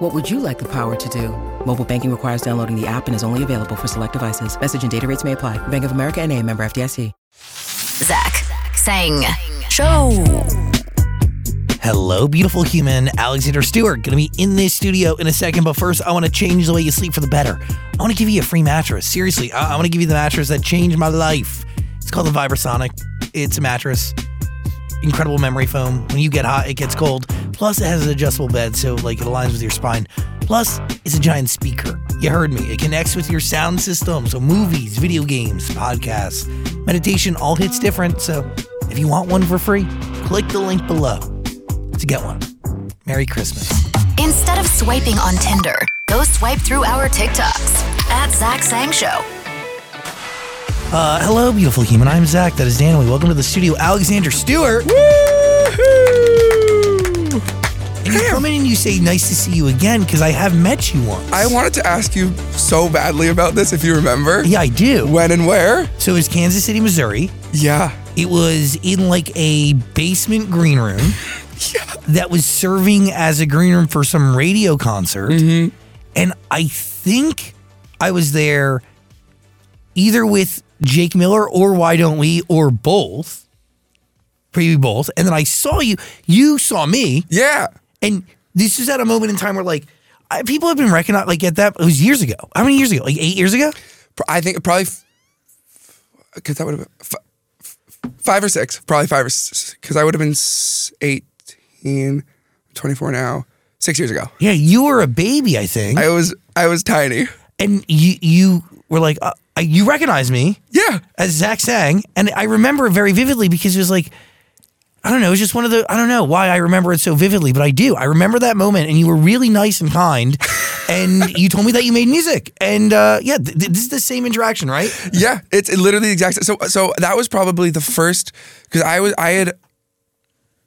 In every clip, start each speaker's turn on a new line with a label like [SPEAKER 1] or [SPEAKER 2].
[SPEAKER 1] What would you like the power to do? Mobile banking requires downloading the app and is only available for select devices. Message and data rates may apply. Bank of America and a member FDIC.
[SPEAKER 2] Zach Sang Show.
[SPEAKER 3] Hello, beautiful human. Alexander Stewart going to be in this studio in a second, but first, I want to change the way you sleep for the better. I want to give you a free mattress. Seriously, I, I want to give you the mattress that changed my life. It's called the Vibrasonic. It's a mattress, incredible memory foam. When you get hot, it gets cold. Plus, it has an adjustable bed, so like it aligns with your spine. Plus, it's a giant speaker. You heard me. It connects with your sound system, so movies, video games, podcasts, meditation, all hits different. So, if you want one for free, click the link below to get one. Merry Christmas.
[SPEAKER 2] Instead of swiping on Tinder, go swipe through our TikToks at Zach Sang Show.
[SPEAKER 3] Uh, hello, beautiful human. I'm Zach. That is Danily. Welcome to the studio, Alexander Stewart. Woo-hoo! And you come in and you say, "Nice to see you again," because I have met you once.
[SPEAKER 4] I wanted to ask you so badly about this, if you remember.
[SPEAKER 3] yeah, I do.
[SPEAKER 4] When and where?
[SPEAKER 3] So it was Kansas City, Missouri.
[SPEAKER 4] Yeah.
[SPEAKER 3] It was in like a basement green room that was serving as a green room for some radio concert. And I think I was there either with Jake Miller or Why Don't We or both. Maybe both. And then I saw you. You saw me.
[SPEAKER 4] Yeah.
[SPEAKER 3] And this is at a moment in time where like I, people have been recognized like at that it was years ago. How many years ago? Like eight years ago?
[SPEAKER 4] I think probably, because that would have been f- f- five or six, probably five or six, because I would have been s- 18, 24 now, six years ago.
[SPEAKER 3] Yeah, you were a baby, I think.
[SPEAKER 4] I was, I was tiny.
[SPEAKER 3] and you you were like uh, you recognize me
[SPEAKER 4] Yeah.
[SPEAKER 3] as Zach Sang, and I remember it very vividly because it was like. I don't know. It was just one of the. I don't know why I remember it so vividly, but I do. I remember that moment, and you were really nice and kind, and you told me that you made music, and uh, yeah, th- th- this is the same interaction, right?
[SPEAKER 4] Yeah, it's literally the exact. So, so that was probably the first because I was, I had,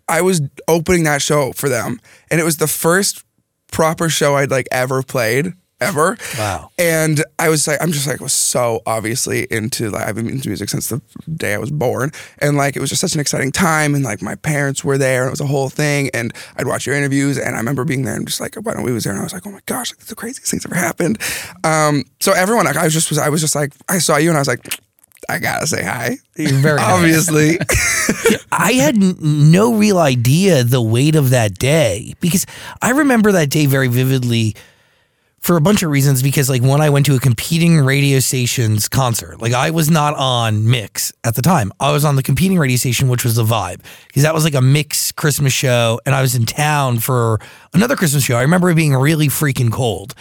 [SPEAKER 4] I was opening that show for them, and it was the first proper show I'd like ever played ever.
[SPEAKER 3] Wow.
[SPEAKER 4] And I was like, I'm just like was so obviously into like I've been into music since the day I was born, and like it was just such an exciting time, and like my parents were there, and it was a whole thing, and I'd watch your interviews, and I remember being there and just like why don't we was there, and I was like, oh my gosh, like, the craziest things ever happened. Um, so everyone, like I was just was I was just like I saw you, and I was like. I gotta say hi.
[SPEAKER 3] You're very
[SPEAKER 4] obviously.
[SPEAKER 3] I had no real idea the weight of that day because I remember that day very vividly for a bunch of reasons. Because, like, when I went to a competing radio station's concert, like, I was not on Mix at the time. I was on the competing radio station, which was The Vibe, because that was like a Mix Christmas show. And I was in town for another Christmas show. I remember it being really freaking cold.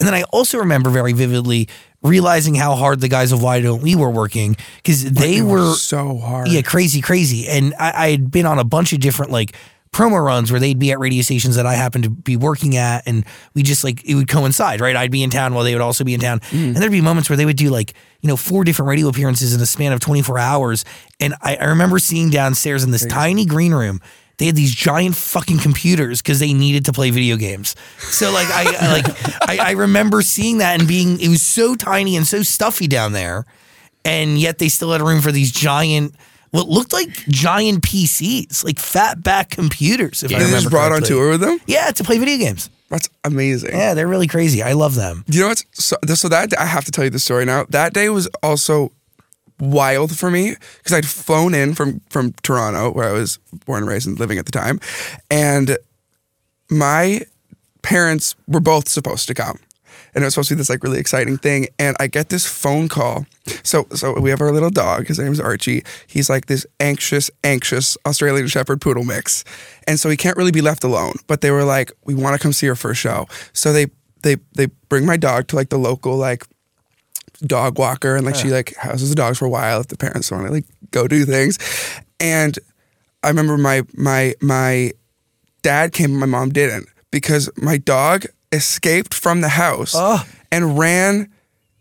[SPEAKER 3] And then I also remember very vividly realizing how hard the guys of Why Don't We were working because they were
[SPEAKER 4] so hard.
[SPEAKER 3] yeah, crazy, crazy. And I, I had been on a bunch of different like promo runs where they'd be at radio stations that I happened to be working at, and we just like it would coincide, right? I'd be in town while they would also be in town, mm-hmm. and there'd be moments where they would do like you know four different radio appearances in a span of 24 hours. And I, I remember seeing downstairs in this tiny green room. They had these giant fucking computers because they needed to play video games. So like I I- like I, I remember seeing that and being it was so tiny and so stuffy down there and yet they still had room for these giant what looked like giant PCs, like fat back computers. If I
[SPEAKER 4] They
[SPEAKER 3] remember
[SPEAKER 4] just brought on tour with them.
[SPEAKER 3] Yeah, to play video games.
[SPEAKER 4] That's amazing.
[SPEAKER 3] Yeah, they're really crazy. I love them.
[SPEAKER 4] You know what's so, so that I have to tell you the story now. That day was also wild for me because I'd flown in from from Toronto where I was born and raised and living at the time, and my parents were both supposed to come. And it was supposed to be this like really exciting thing. And I get this phone call. So so we have our little dog. His name's Archie. He's like this anxious, anxious Australian Shepherd poodle mix. And so he can't really be left alone. But they were like, we want to come see your first show. So they they they bring my dog to like the local like dog walker and like she like houses the dogs for a while if the parents want to like go do things. And I remember my my my dad came, my mom didn't because my dog escaped from the house and ran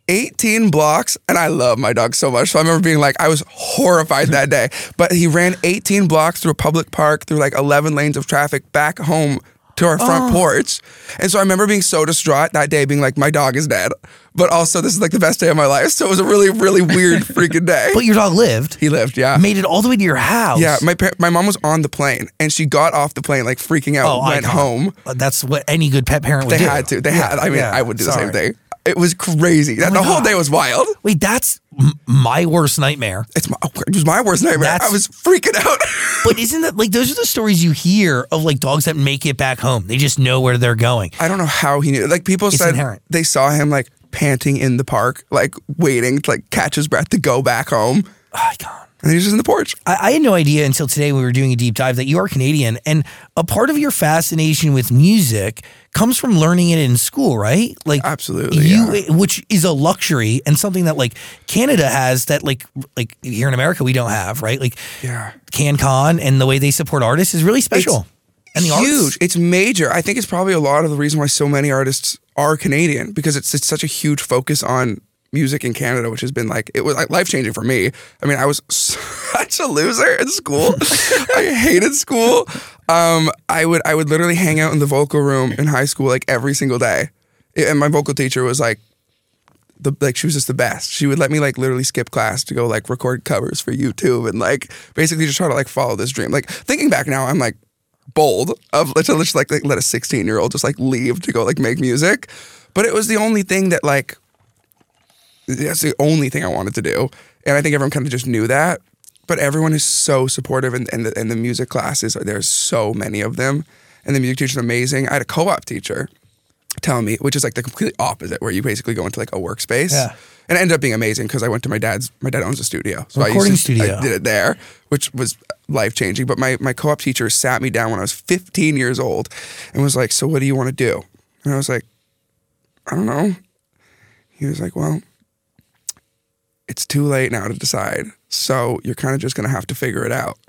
[SPEAKER 4] 18 blocks, and I love my dog so much. So I remember being like, I was horrified that day. But he ran 18 blocks through a public park, through like 11 lanes of traffic, back home to our front oh. porch. And so I remember being so distraught that day, being like, my dog is dead. But also, this is like the best day of my life. So it was a really, really weird freaking day.
[SPEAKER 3] But your dog lived.
[SPEAKER 4] he lived, yeah.
[SPEAKER 3] Made it all the way to your house.
[SPEAKER 4] Yeah, my par- my mom was on the plane and she got off the plane like freaking out,
[SPEAKER 3] Oh,
[SPEAKER 4] went home.
[SPEAKER 3] That's what any good pet parent would do.
[SPEAKER 4] They
[SPEAKER 3] do.
[SPEAKER 4] had to. They
[SPEAKER 3] Yeah,
[SPEAKER 4] had. I mean,
[SPEAKER 3] yeah,
[SPEAKER 4] I would do the same thing. It was crazy. Oh that
[SPEAKER 3] my
[SPEAKER 4] the whole
[SPEAKER 3] God.
[SPEAKER 4] day was wild.
[SPEAKER 3] Wait, that's m- my worst nightmare.
[SPEAKER 4] It's my, oh, it was my worst nightmare.
[SPEAKER 3] That's-
[SPEAKER 4] I was freaking out.
[SPEAKER 3] But isn't that like those are the stories you hear of like dogs that make it back home? They just know where they're going.
[SPEAKER 4] I don't know how he knew. Like people
[SPEAKER 3] It's
[SPEAKER 4] said
[SPEAKER 3] inherent.
[SPEAKER 4] they saw him like panting in the park, like waiting to like catch his breath to go back home.
[SPEAKER 3] Icon.
[SPEAKER 4] And he was just in the porch.
[SPEAKER 3] I, I had no idea until today we were doing a deep dive that you are Canadian, and a part of your fascination with music comes from learning it in school, right? Like
[SPEAKER 4] Absolutely,
[SPEAKER 3] you, which is a luxury and something that like Canada has that like like here in America we don't have, right? Like
[SPEAKER 4] Yeah.
[SPEAKER 3] CanCon and the way they support artists is really special. and the
[SPEAKER 4] huge.
[SPEAKER 3] arts,
[SPEAKER 4] It's major. I think it's probably a lot of the reason why so many artists are Canadian because it's it's such a huge focus on music in Canada, which has been like it was like life changing for me. I mean, I was such a loser in school. I hated school. Um, I would I would literally hang out in the vocal room in high school like every single day, and my vocal teacher was like. The, like she was just the best. She would let me like literally skip class to go like record covers for YouTube and like basically just try to like follow this dream. Like thinking back now, I'm like bold of to just like, like let a 16 year old just like leave to go like make music but it was the only thing that like that's the only thing i wanted to do. And i think everyone kind of just knew that. But everyone is so supportive and, and, the, and the music classes are there's so many of them. And the music teacher's amazing. I had a co-op teacher tell me which is like the completely opposite where you basically go into like a workspace.
[SPEAKER 3] Yeah.
[SPEAKER 4] and it ended up being amazing because i went to my dad's my dad owns a studio. So
[SPEAKER 3] Recording
[SPEAKER 4] I used to,
[SPEAKER 3] studio.
[SPEAKER 4] I did it there which was life changing but my, my co-op teacher sat me down when i was 15 years old and was like so what do you want to do? And i was like i don't know. He was like well it's too late now to decide. So you're kind of just going to have to figure it out.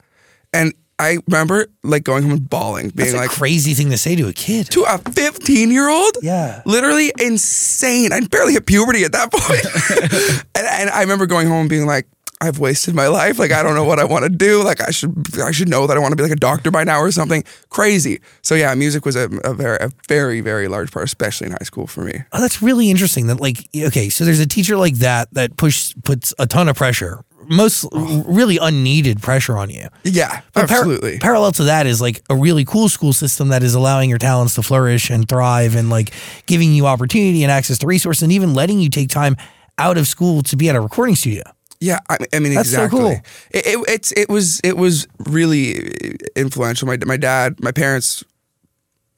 [SPEAKER 4] And i remember like going home and bawling being
[SPEAKER 3] that's a
[SPEAKER 4] like
[SPEAKER 3] crazy thing to say to a kid.
[SPEAKER 4] to a 15 year old
[SPEAKER 3] Yeah.
[SPEAKER 4] literally insane. I barely hit puberty at that point. And, and i remember going home and being like i've wasted my life like i don't know what i want to do like i should i should know that i want to be like a doctor by now or something crazy so yeah music was a, a very a very very large part especially in high school for me
[SPEAKER 3] Oh, that's really interesting. That like okay, so there's a teacher like that that push puts a ton of pressure, most oh. really unneeded pressure on you.
[SPEAKER 4] yeah
[SPEAKER 3] But par-
[SPEAKER 4] absolutely
[SPEAKER 3] parallel to that is like a really cool school system that is allowing your talents to flourish and thrive and like giving you opportunity and access to resources and even letting you take time out of school to be at a recording studio.
[SPEAKER 4] Yeah, I mean, I mean
[SPEAKER 3] That's so
[SPEAKER 4] exactly.
[SPEAKER 3] cool.
[SPEAKER 4] It, it, it's it was it was really influential. My my dad, my parents.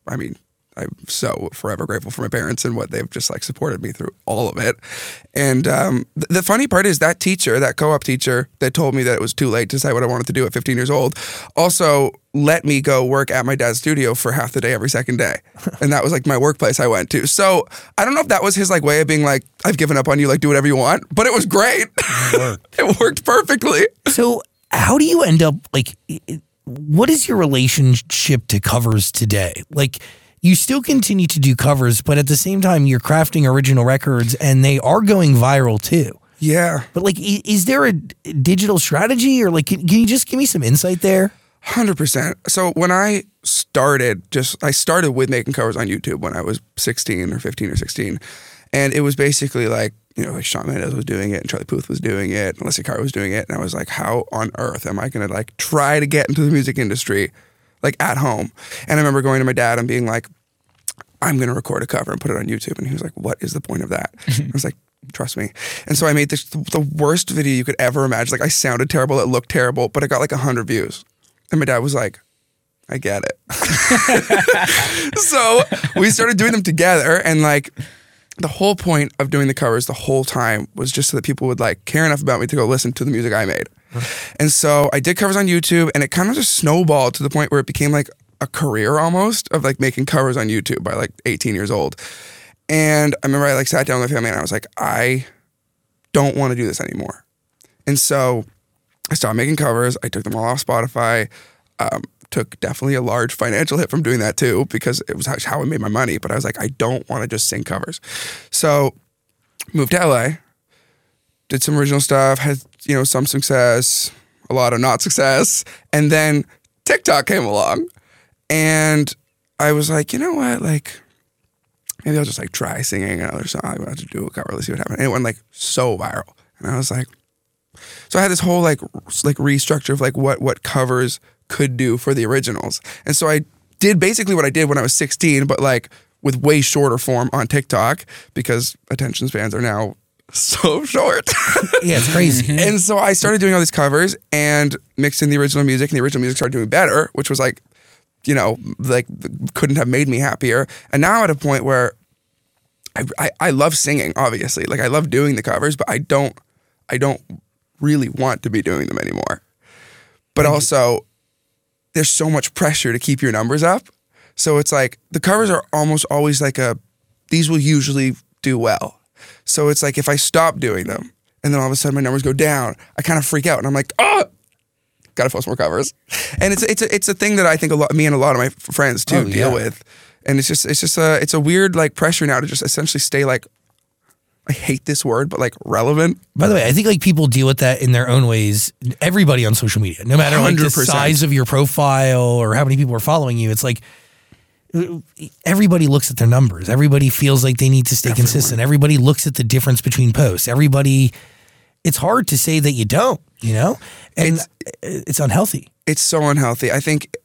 [SPEAKER 4] I mean, I'm so forever grateful for my parents and what they've just like supported me through all of it. And um, th- the funny part is that teacher, that co-op teacher that told me that it was too late to decide what I wanted to do at 15 years old, also let me go work at my dad's studio for half the day every second day. And that was like my workplace I went to. So I don't know if that was his like way of being like, I've given up on you, like do whatever you want. But it was great. it worked perfectly.
[SPEAKER 3] So how do you end up like? What is your relationship to covers today? Like. You still continue to do covers, but at the same time, you're crafting original records and they are going viral too.
[SPEAKER 4] Yeah.
[SPEAKER 3] But like, is there a digital strategy or like, can, can you just give me some insight there?
[SPEAKER 4] Hundred percent. So when I started, just I started with making covers on YouTube when I was sixteen or fifteen or sixteen, and it was basically like you know like Shawn Mendes was doing it and Charlie Puth was doing it, and Alessia Cara was doing it, and I was like, how on earth am I gonna like try to get into the music industry, like at home? And I remember going to my dad and being like, I'm gonna record a cover and put it on YouTube, and he was like, what is the point of that? I was like. Trust me. And so I made this the worst video you could ever imagine. Like I sounded terrible, it looked terrible, but it got like hundred views. And my dad was like, I get it. so we started doing them together. And like the whole point of doing the covers the whole time was just so that people would like care enough about me to go listen to the music I made. And so I did covers on YouTube and it kind of just snowballed to the point where it became like a career almost of like making covers on YouTube by like 18 years old. And I remember I like sat down with my family and I was like, I don't want to do this anymore. And so I stopped making covers. I took them all off Spotify. Um, took definitely a large financial hit from doing that too because it was how- I made my money. But I was like, I don't want to just sing covers. So moved to LA, did some original stuff, had you know some success, a lot of not success, and then TikTok came along, and I was like, you know what, like maybe I'll just like try singing another song. I'm going to do a cover. Let's see what happened. And it went like so viral, and I was like, so I had this whole like like restructure of like what what covers could do for the originals, and so I did basically what I did when I was 16, but like with way shorter form on TikTok because attention spans are now so short.
[SPEAKER 3] Yeah, it's crazy.
[SPEAKER 4] and so I started doing all these covers and mixed in the original music, and the original music started doing better, which was like, you know, like couldn't have made me happier. And now at a point where I, I, I love singing, obviously, like I love doing the covers, but I don't I don't really want to be doing them anymore. But also, there's so much pressure to keep your numbers up. So it's like the covers are almost always like a these will usually do well. So it's like if I stop doing them and then all of a sudden my numbers go down, I kind of freak out and I'm like, oh, gotta post more covers. And it's it's a, it's a thing that I think a lot me and a lot of my friends too
[SPEAKER 3] Oh,
[SPEAKER 4] deal
[SPEAKER 3] yeah.
[SPEAKER 4] with. And it's just it's just a it's a weird like pressure now to just essentially stay like I hate this word, but like relevant.
[SPEAKER 3] By the way, I think like people deal with that in their own ways. Everybody on social media, no matter like the
[SPEAKER 4] 100%.
[SPEAKER 3] size of your profile or how many people are following you, it's like everybody looks at their numbers. Everybody feels like they need to stay consistent. Everybody looks at the difference between posts. Everybody, it's hard to say that you don't, you know, and it's, uh, unhealthy.
[SPEAKER 4] it's so unhealthy. I think,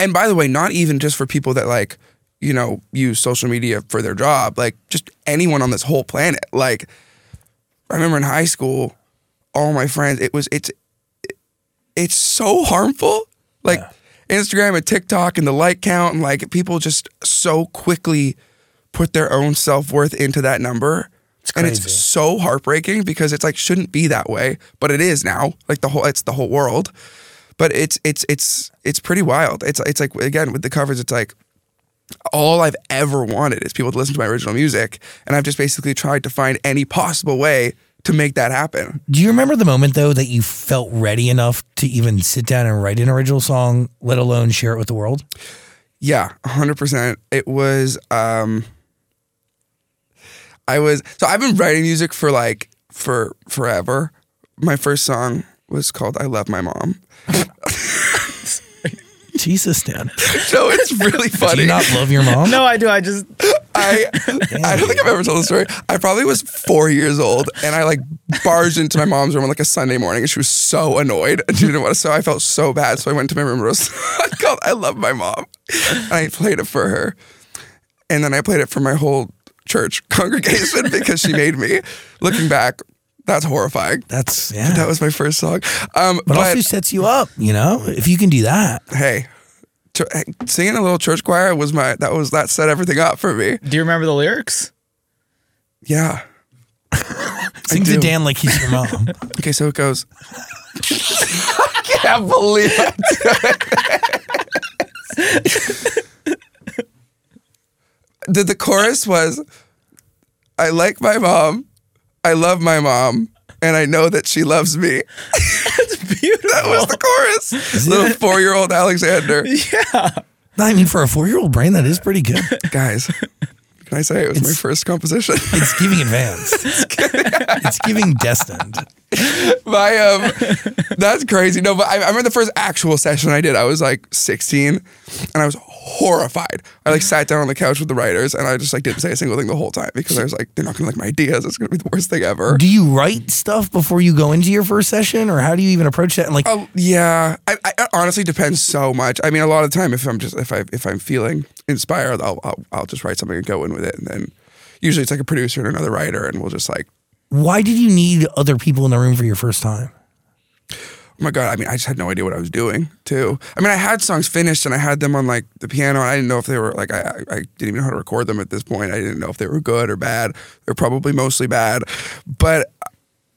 [SPEAKER 4] and by the way, not even just for people that like, you know, use social media for their job, like just anyone on this whole planet. Like, I remember in high school, all my friends, it was, it's, it's so harmful. Like Instagram and TikTok and the like count, and like people just so quickly put their own self worth into that number. It's and it's so heartbreaking because it's like shouldn't be that way, but it is now. Like the whole, it's the whole world but it's it's it's it's pretty wild. It's it's like again with the covers, it's like all I've ever wanted is people to listen to my original music, and I've just basically tried to find any possible way to make that happen.
[SPEAKER 3] Do you remember the moment though that you felt ready enough to even sit down and write an original song, let alone share it with the world?
[SPEAKER 4] Yeah, hundred percent. It was. um I was so I've been writing music for like for forever. My first song was called "I Love My Mom."
[SPEAKER 3] Jesus, Dan.
[SPEAKER 4] No, it's really funny.
[SPEAKER 3] Do
[SPEAKER 4] funny.
[SPEAKER 3] you not love your mom?
[SPEAKER 5] No, I do. I just
[SPEAKER 4] I I don't think I've ever told the story. I probably was four years old and I like barged into my mom's room on like a Sunday morning and she was so annoyed and she didn't want to. So I felt so bad. So I went to my room and a song called I Love My Mom. And I played it for her. And then I played it for my whole church congregation because she made me. Looking back, that's horrifying.
[SPEAKER 3] That's yeah.
[SPEAKER 4] That was my first song. Um,
[SPEAKER 3] but,
[SPEAKER 4] but
[SPEAKER 3] also sets you up, you know, if you can do that.
[SPEAKER 4] hey, singing a little church choir was my that was that set everything up for me.
[SPEAKER 5] do you remember the lyrics?
[SPEAKER 4] Yeah.
[SPEAKER 3] Sing to. Dan like he's your mom.
[SPEAKER 4] Okay, so it goes. I can't believe it. the, the chorus was I like my mom, I love my mom, and I know that she loves me.
[SPEAKER 5] Beautiful.
[SPEAKER 4] That was the chorus. Little four year old Alexander.
[SPEAKER 3] Yeah. I mean, for a four-year-old brain, that is pretty good.
[SPEAKER 4] Guys, can I say it was my first composition?
[SPEAKER 3] It's giving advanced. it's giving destined.
[SPEAKER 4] My um, that's crazy. No, but I, I remember the first actual session I did. I was like 16, and I was horrified. I like sat down on the couch with the writers, and I just like didn't say a single thing the whole time because I was like, they're not gonna like my ideas. It's gonna be the worst thing ever.
[SPEAKER 3] Do you write stuff before you go into your first session, or how do you even approach that? And like,
[SPEAKER 4] Oh yeah, I, I it honestly depends so much. I mean, a lot of the time, if I'm just if I if I'm feeling inspired, I'll I'll, I'll just write something and go in with it, and then usually it's like a producer and another writer, and we'll just like
[SPEAKER 3] why did you need other people in the room for your first time?
[SPEAKER 4] oh my god, I mean, I just had no idea what I was doing too. I mean, I had songs finished and I had them on like the piano, and I didn't know if they were like I, I didn't even know how to record them at this point. I didn't know if they were good or bad. They're probably mostly bad, but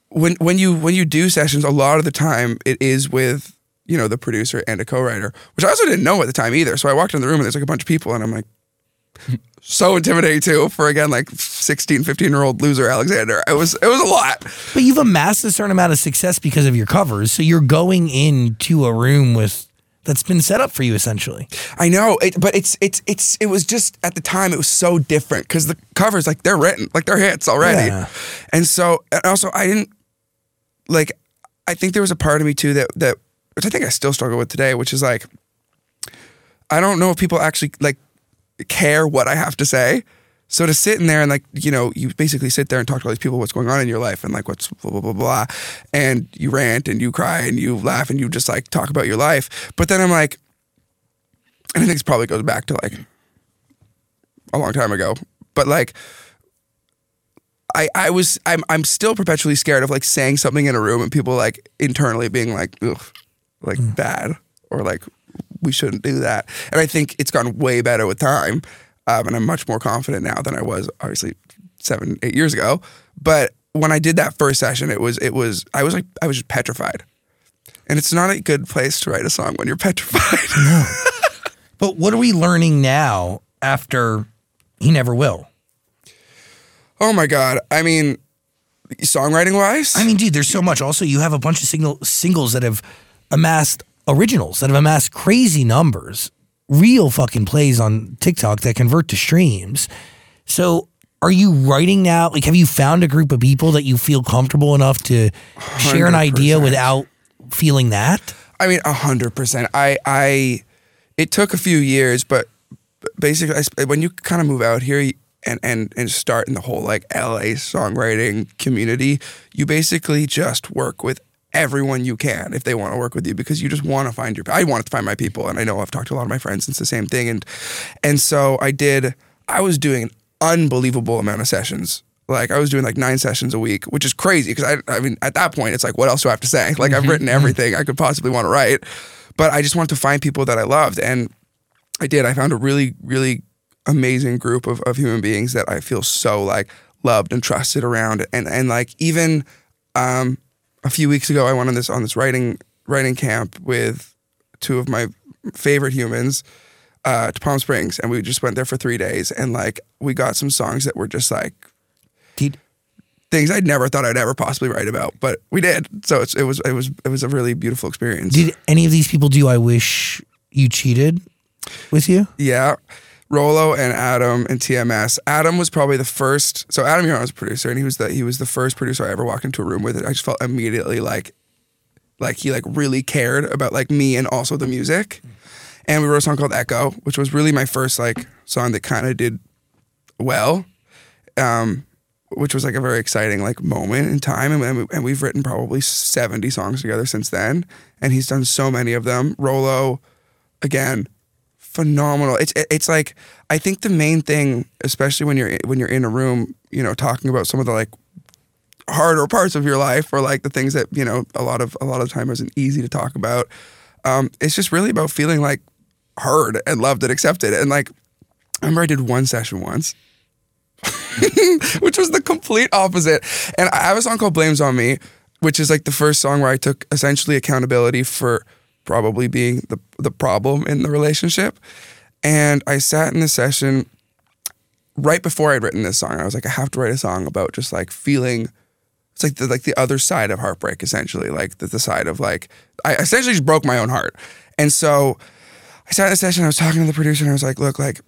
[SPEAKER 4] when when you when you do sessions, a lot of the time it is with you know the producer and a co-writer, which I also didn't know at the time either. So I walked in the room and there's like a bunch of people, and I'm like. So intimidating too for again like 16, 15 year old loser Alexander. It was it was a lot.
[SPEAKER 3] But you've amassed a certain amount of success because of your covers. So you're going into a room with that's been set up for you essentially.
[SPEAKER 4] I know, it, but it's it's it's it was just at the time it was so different because the covers like they're written like they're hits already,
[SPEAKER 3] Yeah.
[SPEAKER 4] and so and also I didn't like I think there was a part of me too that that which I think I still struggle with today, which is like I don't know if people actually like care what I have to say. So to sit in there and like you know you basically sit there and talk to all these people what's going on in your life and like what's blah blah blah blah, and you rant and you cry and you laugh and you just like talk about your life. But then I'm like, and I think this probably goes back to like a long time ago. But like I I was I'm I'm still perpetually scared of like saying something in a room and people like internally being like, ugh, like mm. bad or like we shouldn't do that. And I think it's gone way better with time. Um, and I'm much more confident now than I was obviously seven, eight years ago. But when I did that first session, it was it was I was like I was just petrified. And it's not a good place to write a song when you're petrified.
[SPEAKER 3] But what are we learning now after he never will?
[SPEAKER 4] oh my God. I mean, songwriting wise,
[SPEAKER 3] I mean, dude, there's so much. Also, you have a bunch of single singles that have amassed originals that have amassed crazy numbers, real fucking plays on TikTok that convert to streams. So, are you writing now? Like, have you found a group of people that you feel comfortable enough to share an idea
[SPEAKER 4] 100%.
[SPEAKER 3] without feeling that?
[SPEAKER 4] I mean, a hundred percent. I, I, it took a few years, but basically, I, when you kind of move out here and and and start in the whole like LA songwriting community, you basically just work with everyone you can if they want to work with you because you just want to find your. I wanted to find my people, and I know I've talked to a lot of my friends. It's the same thing, and and so I did. I was doing an unbelievable amount of sessions. Like I was doing like nine sessions a week, which is crazy because I, I mean, at that point, it's like, what else do I have to say? Like I've written everything I could possibly want to write, but I just wanted to find people that I loved, and I did. I found a really, really amazing group of, of human beings that I feel so like loved and trusted around. And and like even um, a few weeks ago, I went on this on this writing writing camp with two of my favorite humans uh, to Palm Springs, and we just went there for three days. And like we got some songs that were just like things I'd never thought I'd ever possibly write about, but we did. So it's, it was it was it was a really beautiful experience.
[SPEAKER 3] did any of these people do I wish you cheated with you?
[SPEAKER 4] Yeah. Rollo and Adam and TMS. Adam was probably the first. So Adam Yaron was a producer, and he was the he was the first producer I ever walked into a room with. I just felt immediately like, like he like really cared about like me and also the music. And we wrote a song called Echo, which was really my first like song that kind of did well, um, which was like a very exciting like moment in time. And, and, and we've written probably seventy songs together since then. And he's done so many of them. Rollo, again, phenomenal. It's it's like I think the main thing, especially when you're when you're in a room, you know, talking about some of the like harder parts of your life or like the things that you know a lot of a lot of time isn't easy to talk about. Um, it's just really about feeling like heard and loved and accepted. And like, I remember I did one session once. which was the complete opposite. And I have a song called Blames on Me, which is like the first song where I took essentially accountability for probably being the the problem in the relationship. And I sat in the session right before I'd written this song. I was like, I have to write a song about just like feeling it's like the like the other side of heartbreak, essentially. Like the, the side of like I essentially just broke my own heart. And so I sat in the session, I was talking to the producer, and I was like, look, like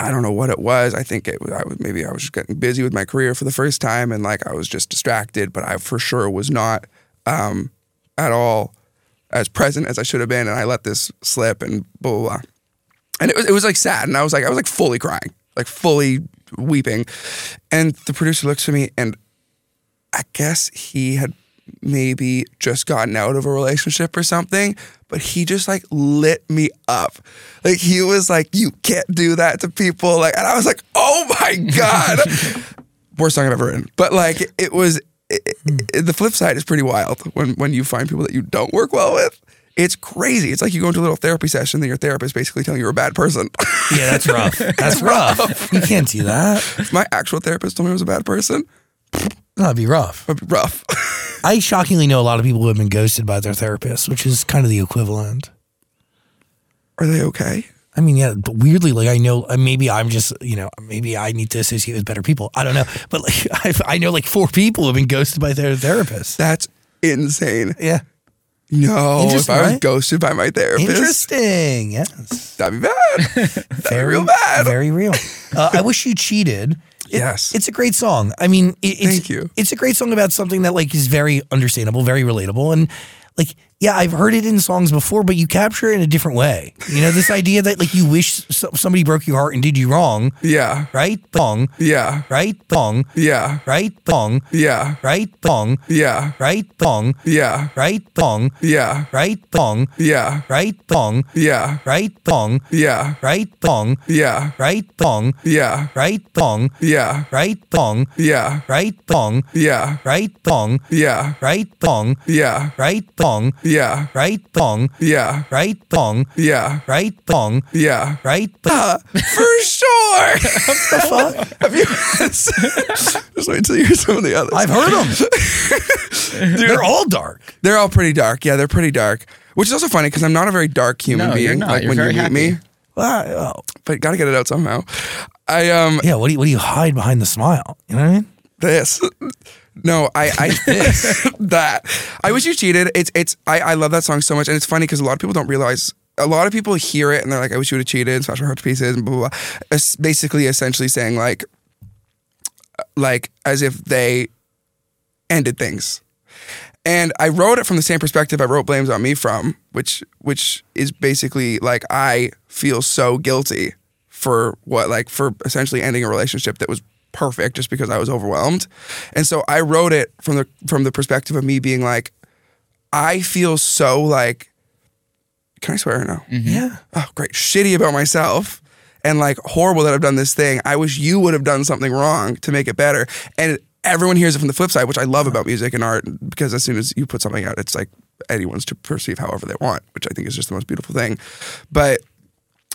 [SPEAKER 4] I don't know what it was. I think it was, I was maybe I was just getting busy with my career for the first time and like I was just distracted, but I for sure was not um, at all as present as I should have been. And I let this slip and blah, blah, blah. And it was, it was like sad. And I was like, I was like fully crying, like fully weeping. And the producer looks at me and I guess he had maybe just gotten out of a relationship or something, but he just like lit me up. Like he was like, "You can't do that to people." Like, and I was like, "Oh my god!" Worst song I've ever written, but like it was. Hmm. It, it- the flip side is pretty wild when when you find people that you don't work well with. It's crazy. It's like you go into a little therapy session, and your therapist basically telling you you're a bad person.
[SPEAKER 3] Yeah, that's rough. That's rough. You can't do that.
[SPEAKER 4] if my actual therapist told me I was a bad person,
[SPEAKER 3] That'd be rough.
[SPEAKER 4] it'd be rough.
[SPEAKER 3] I shockingly know a lot of people who have been ghosted by their therapists, which is kind of the equivalent.
[SPEAKER 4] Are they okay?
[SPEAKER 3] I mean, yeah, but weirdly, like I know, uh, maybe I'm just, you know, maybe I need to associate with better people. I don't know, but like I've, I know like four people have been ghosted by their therapist.
[SPEAKER 4] That's insane.
[SPEAKER 3] Yeah,
[SPEAKER 4] No, if I was
[SPEAKER 3] right?
[SPEAKER 4] ghosted by my therapist,
[SPEAKER 3] Interesting. Yes.
[SPEAKER 4] that'd be bad. That'd be real bad.
[SPEAKER 3] Very real. Uh, I wish you cheated. It-
[SPEAKER 4] Yes.
[SPEAKER 3] it's a great song. I mean, it, it's,
[SPEAKER 4] Thank you.
[SPEAKER 3] It's a great song about something that like is very understandable, very relatable, and like yeah, I've heard it in songs before, but you capture it in a different way. You know, this idea that like you wish so- somebody broke your heart and did you wrong,
[SPEAKER 4] yeah,
[SPEAKER 3] right? Wrong,
[SPEAKER 4] yeah,
[SPEAKER 3] right? Wrong,
[SPEAKER 4] yeah,
[SPEAKER 3] right? Wrong,
[SPEAKER 4] yeah,
[SPEAKER 3] right? Wrong,
[SPEAKER 4] yeah,
[SPEAKER 3] right? Wrong,
[SPEAKER 4] yeah,
[SPEAKER 3] right? Wrong,
[SPEAKER 4] yeah,
[SPEAKER 3] right? Wrong,
[SPEAKER 4] yeah,
[SPEAKER 3] right? Wrong,
[SPEAKER 4] yeah,
[SPEAKER 3] right? Wrong,
[SPEAKER 4] yeah,
[SPEAKER 3] right? Wrong,
[SPEAKER 4] yeah,
[SPEAKER 3] right? Wrong,
[SPEAKER 4] yeah,
[SPEAKER 3] right? Wrong,
[SPEAKER 4] yeah,
[SPEAKER 3] right? Wrong,
[SPEAKER 4] yeah,
[SPEAKER 3] right? Wrong,
[SPEAKER 4] yeah,
[SPEAKER 3] right? Wrong,
[SPEAKER 4] yeah,
[SPEAKER 3] right? Wrong,
[SPEAKER 4] yeah,
[SPEAKER 3] right? Wrong,
[SPEAKER 4] yeah,
[SPEAKER 3] right? Wrong,
[SPEAKER 4] yeah,
[SPEAKER 3] right? Wrong,
[SPEAKER 4] yeah,
[SPEAKER 3] right? Wrong,
[SPEAKER 4] yeah.
[SPEAKER 3] right?
[SPEAKER 4] Uh, for sure. Have you? Just wait till you hear some of the others.
[SPEAKER 3] I've heard them. They're all dark.
[SPEAKER 4] They're all pretty dark. Yeah, they're pretty dark. Which is also funny because I'm not a very dark human
[SPEAKER 5] No,
[SPEAKER 4] being.
[SPEAKER 5] you're not.
[SPEAKER 4] Like
[SPEAKER 5] You're
[SPEAKER 4] when you
[SPEAKER 5] very
[SPEAKER 4] meet
[SPEAKER 5] happy.
[SPEAKER 4] me,
[SPEAKER 3] Wow.
[SPEAKER 4] but gotta get it out somehow. I um
[SPEAKER 3] Yeah. What do you What do you hide behind the smile? You know what I mean?
[SPEAKER 4] this. No, I I that I wish you cheated. It's it's I I love that song so much, and it's funny because a lot of people don't realize. A lot of people hear it and they're like, "I wish you would have cheated." Smash my heart to pieces and blah blah blah. It's basically, essentially saying like, uh, like as if they ended things. And I wrote it from the same perspective I wrote "Blames on Me" from, which which is basically like I feel so guilty for what like for essentially ending a relationship that was perfect just because I was overwhelmed. And so I wrote it from the from the perspective of me being like I feel so like can I swear or no? Mm-hmm.
[SPEAKER 3] Yeah.
[SPEAKER 4] Oh, great. Shitty about myself and like horrible that I've done this thing. I wish you would have done something wrong to make it better. And everyone hears it from the flip side, which I love about music and art because as soon as you put something out, it's like anyone's to perceive however they want, which I think is just the most beautiful thing. But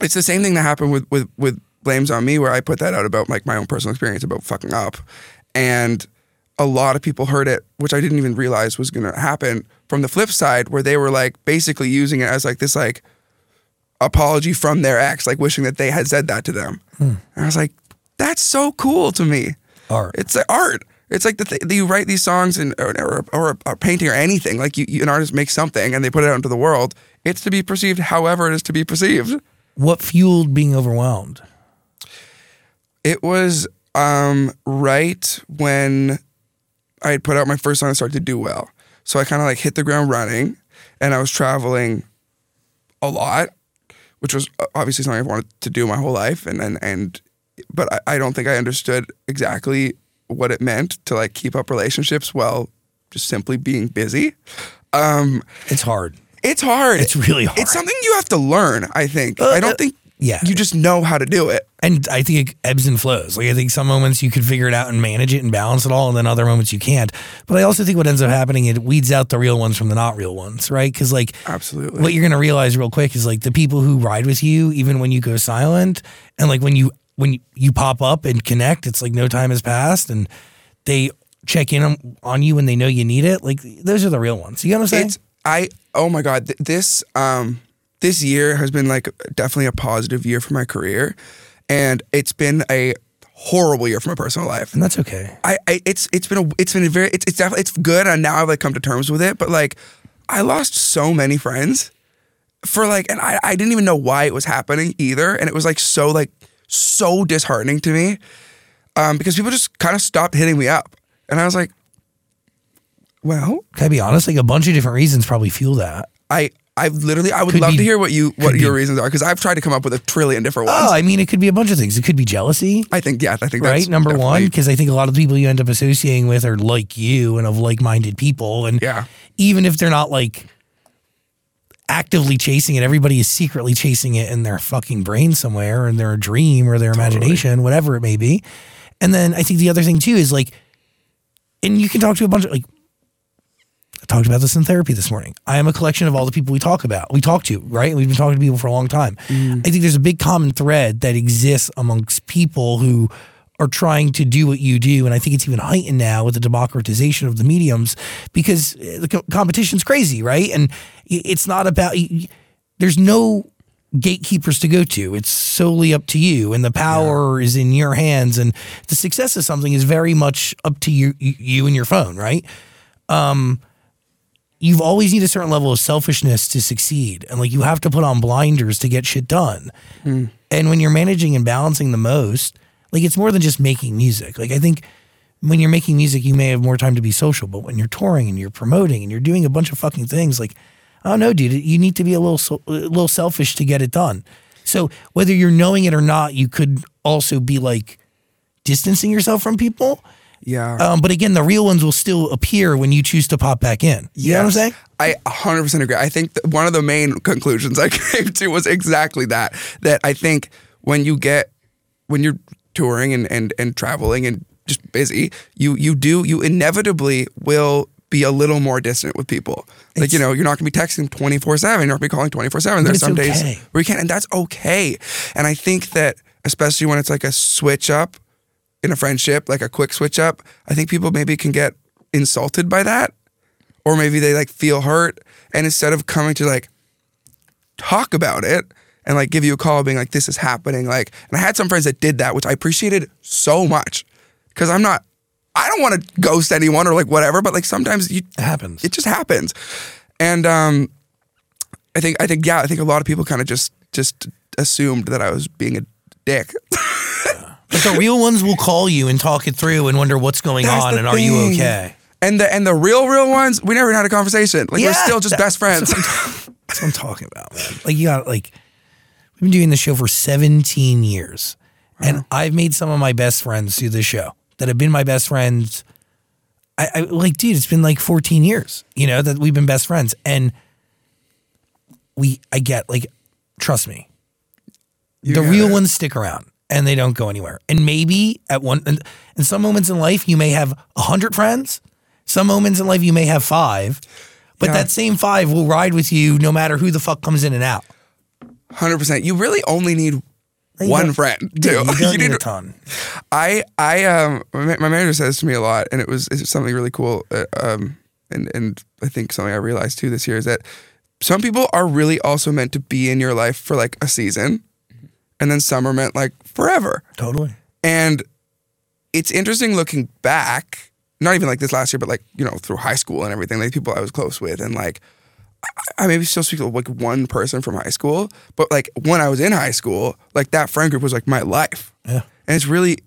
[SPEAKER 4] it's the same thing that happened with with with blames on me where I put that out about like my own personal experience about fucking up. And a lot of people heard it which I didn't even realize was going to happen from the flip side where they were like basically using it as like this like apology from their ex like wishing that they had said that to them. Hmm. And I was like that's so cool to me.
[SPEAKER 3] Art.
[SPEAKER 4] it's like art. It's like the th- you write these songs and or, or, or a, a painting or anything like you, you, an artist makes something and they put it out into the world. It's to be perceived however it is to be perceived.
[SPEAKER 3] What fueled being overwhelmed?
[SPEAKER 4] It was um, right when I had put out my first song and started to do well. So I kind of like hit the ground running and I was traveling a lot, which was uh, obviously something I've wanted to do my whole life. And, and, and but I, I don't think I understood exactly what it meant to like keep up relationships while just simply being busy. Um,
[SPEAKER 3] It's hard.
[SPEAKER 4] it's hard.
[SPEAKER 3] It's really hard.
[SPEAKER 4] It's something you have to learn, I think.
[SPEAKER 3] Uh,
[SPEAKER 4] I
[SPEAKER 3] uh,
[SPEAKER 4] don't think
[SPEAKER 3] yeah.
[SPEAKER 4] you just know how to do it.
[SPEAKER 3] And I think it ebbs and flows. Like I think some moments you can figure it out and manage it and balance it all, and then other moments you can't. But I also think what ends up happening it weeds out the real ones from the not real ones, right? Because like
[SPEAKER 4] Absolutely.
[SPEAKER 3] what you're gonna realize real quick is like the people who ride with you, even when you go silent, and like when you when you, you pop up and connect, it's like no time has passed, and they check in on, on you when they know you need it. Like those are the real ones. You know what I'm saying?
[SPEAKER 4] It's I oh my god th- this um this year has been like definitely a positive year for my career and it's been a horrible year for my personal life.
[SPEAKER 3] and that's okay.
[SPEAKER 4] I, I it's it's been a it's been a very it's it's definitely it's good and now I've like come to terms with it but like I lost so many friends for like and I I didn't even know why it was happening either and it was like so like so disheartening to me um because people just kind of stopped hitting me up and I was like well
[SPEAKER 3] Can I be honest? Like a bunch of different reasons probably fuel that.
[SPEAKER 4] I I literally I would
[SPEAKER 3] Could
[SPEAKER 4] love
[SPEAKER 3] be-
[SPEAKER 4] to hear what you what
[SPEAKER 3] could
[SPEAKER 4] your
[SPEAKER 3] be-
[SPEAKER 4] reasons are because I've tried to come up with a trillion different ones.
[SPEAKER 3] Oh, I mean, it could be a bunch of things. It could be jealousy,
[SPEAKER 4] I think yeah, I think
[SPEAKER 3] right?
[SPEAKER 4] that's
[SPEAKER 3] Number one,
[SPEAKER 4] definitely-
[SPEAKER 3] because I think a lot of the people you end up associating with are like you and of like-minded people, and
[SPEAKER 4] Yeah.
[SPEAKER 3] even if they're not like actively chasing it, everybody is secretly chasing it in their fucking brain somewhere, in their dream or their imagination, whatever it may be. And then I think the other thing too is like, and you can talk to a bunch of like. Talked about this in therapy this morning. I am a collection of all the people we talk about, we talk to, right? We've been talking to people for a long time. I think there's a big common thread that exists amongst people who are trying to do what you do. And I think it's even heightened now with the democratization of the mediums because uh, the co- competition's crazy, right? And it's not about, there's no gatekeepers to go to. It's solely up to you, and the power is in your hands. And the success of something is very much up to you, you and your phone, right? Um, you've always need a certain level of selfishness to succeed. And like you have to put on blinders to get shit done.
[SPEAKER 4] Hmm.
[SPEAKER 3] And when you're managing and balancing the most, like it's more than just making music. Like I think when you're making music, you may have more time to be social, but when you're touring and you're promoting and you're doing a bunch of fucking things, like I don't know, dude, you need to be a little so, a little selfish to get it done. So whether you're knowing it or not, you could also be like distancing yourself from people.
[SPEAKER 4] Yeah.
[SPEAKER 3] Um, but again, the real ones will still appear when you choose to pop back in. You know what I'm saying?
[SPEAKER 4] I 100% agree. I think that one of the main conclusions I came to was exactly that. That I think when you get when you're touring and and and traveling and just busy, you you do you inevitably will be a little more distant with people. Like you know, you're not going to be texting 24 seven. You're not going to be calling 24 seven. There's some
[SPEAKER 3] okay.
[SPEAKER 4] days where you can't, and that's okay. And I think that especially when it's like a switch up in a friendship, like a quick switch up, I think people maybe can get insulted by that. Or maybe they like feel hurt. And instead of coming to like talk about it and like give you a call being like this is happening like and i had some friends that did that which i appreciated so much. Because i'm not i don't want to ghost anyone or like whatever but like sometimes you
[SPEAKER 3] It happens.
[SPEAKER 4] it just happens. And um i think i think yeah i think a lot of people kind of just just assumed that i was being a dick
[SPEAKER 3] But the real ones will call you and talk it through and wonder what's going
[SPEAKER 4] That's
[SPEAKER 3] on
[SPEAKER 4] the
[SPEAKER 3] and are you
[SPEAKER 4] thing.
[SPEAKER 3] okay?
[SPEAKER 4] and the and the real real ones we never even had a conversation like we're
[SPEAKER 3] Yeah,
[SPEAKER 4] still just
[SPEAKER 3] that-
[SPEAKER 4] best friends
[SPEAKER 3] That's what I'm talking about, man. Like you got like we've been doing the show for 17 years. And I've made some of my best friends through this show that have been my best friends. I, I like, dude, it's been like 14 years, you know, that we've been best friends. And we I get like, trust me, the real ones stick around and they don't go anywhere. And maybe at one in, in some moments in life you may have a hundred friends. Some moments in life you may have five, but
[SPEAKER 4] Yeah.
[SPEAKER 3] that same five will ride with you no matter who the fuck comes in and out.
[SPEAKER 4] Hundred percent. You really only need
[SPEAKER 3] You
[SPEAKER 4] one friend
[SPEAKER 3] Dude,
[SPEAKER 4] too.
[SPEAKER 3] You don't
[SPEAKER 4] You
[SPEAKER 3] need
[SPEAKER 4] need-
[SPEAKER 3] a ton.
[SPEAKER 4] I I um my my manager says to me a lot, and it was something really cool. Uh, um, and and I think something I realized too this year is that some people are really also meant to be in your life for like a season, and then summer meant like forever.
[SPEAKER 3] Totally.
[SPEAKER 4] And it's interesting looking back, not even like this last year, but like, you know, through high school and everything, like people I was close with. And like, I, I maybe still speak to like one person from high school, but like when I was in high school, like that friend group was like my life.
[SPEAKER 3] Yeah.
[SPEAKER 4] And it's really,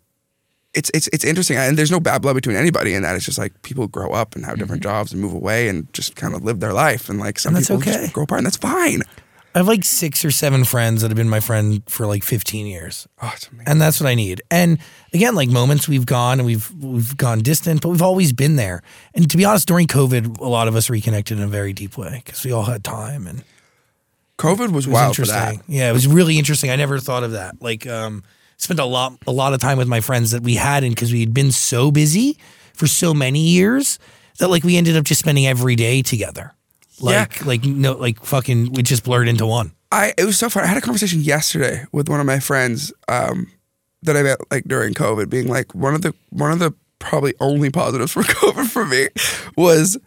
[SPEAKER 4] it's, it's, it's interesting. And there's no bad blood between anybody in that. It's just like people grow up and have different mm-hmm. jobs and move away and just kind of live their life. And like some
[SPEAKER 3] And
[SPEAKER 4] people
[SPEAKER 3] okay.
[SPEAKER 4] just grow apart and that's fine.
[SPEAKER 3] I have like six or seven friends that have been my friend for like 15 years.
[SPEAKER 4] Oh, it's amazing.
[SPEAKER 3] And that's what I need. And again, like moments we've gone and we've we've gone distant, but we've always been there. And to be honest, during COVID, a lot of us reconnected in a very deep way because we all had time and
[SPEAKER 4] COVID was
[SPEAKER 3] was
[SPEAKER 4] wild for
[SPEAKER 3] interesting.
[SPEAKER 4] that.
[SPEAKER 3] Yeah, it was really interesting. I never thought of that. Like, um, spent a lot a lot of time with my friends that we hadn't because we had been so busy for so many years that like we ended up just spending every day together. Like, like no, like fucking, we just blurred into one.
[SPEAKER 4] I it was so fun. I had a conversation yesterday with one of my friends um, that I met like during COVID, being like one of the one of the probably only positives for COVID for me was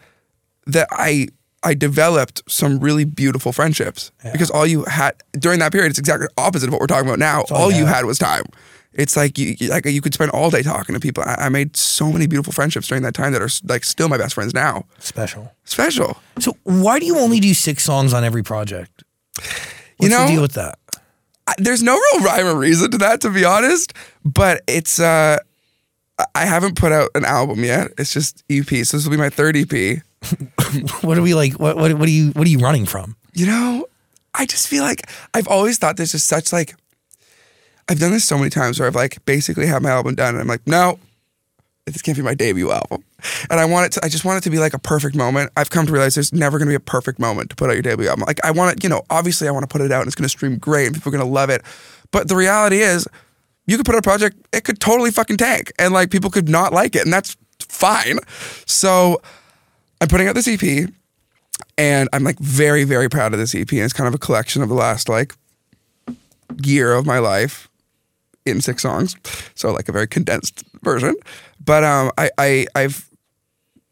[SPEAKER 4] that I I developed some really beautiful friendships because all you had during that period it's exactly opposite of what we're talking about now.
[SPEAKER 3] all
[SPEAKER 4] All
[SPEAKER 3] you had
[SPEAKER 4] was time. It's like you you- like you could spend all day talking to people. I, I made so many beautiful friendships during that time that are like still my best friends now.
[SPEAKER 3] Special.
[SPEAKER 4] Special.
[SPEAKER 3] So why do you only do six songs on every project? What's
[SPEAKER 4] know-
[SPEAKER 3] the deal with that?
[SPEAKER 4] I- there's no real rhyme or reason to that, to be honest. But it's uh, I- haven't put out an album yet. It's just EPs. So this will be my third EP.
[SPEAKER 3] What are we like? What what what are you what are you running from?
[SPEAKER 4] You know, I just feel like I've always thought there's just such like I've done this so many times where I've like basically had my album done and I'm like, no, this can't be my debut album. And I want it to I just want it to be like a perfect moment. I've come to realize there's never gonna be a perfect moment to put out your debut album. Like I want it, you know, obviously I want to put it out and it's gonna stream great and people are gonna love it. But the reality is you could put out a project, it could totally fucking tank and like people could not like it, and that's fine. So I'm putting out this EP and I'm like very, very proud of this EP. And it's kind of a collection of the last like year of my life in six songs. So like a very condensed version. But um I, I I've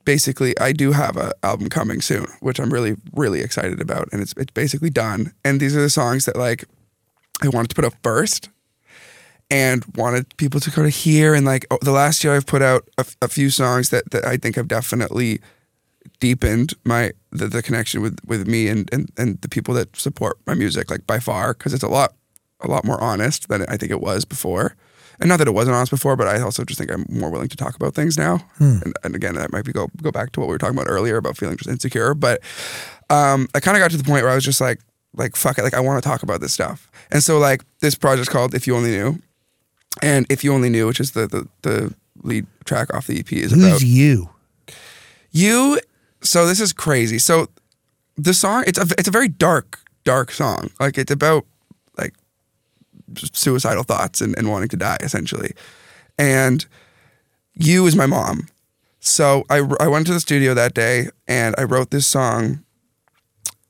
[SPEAKER 4] basically I do have an album coming soon, which I'm really, really excited about. And it's it's basically done. And these are the songs that like I wanted to put out first and wanted people to kind of hear. And like oh, the last year, I've put out a few songs that, that I think have definitely deepened my the, the connection with with me and, and and the people that support my music like by far because it's a lot a lot more honest than I think it was before. And not that it wasn't honest before, but I also just think I'm more willing to talk about things now. And, and again, that might be go go back to what we were talking about earlier about feeling just insecure. But um, I kind of got to the point where I was just like, like fuck it, like I want to talk about this stuff. And so like this project's called "If You Only Knew," and "If You Only Knew," which is the the, the lead track off the EP, is about
[SPEAKER 3] you?
[SPEAKER 4] you. So this is crazy. So the song it's a it's a very dark dark song. Like it's about suicidal thoughts and, and wanting to die essentially. And you is my mom. So I I went to the studio that day and I wrote this song.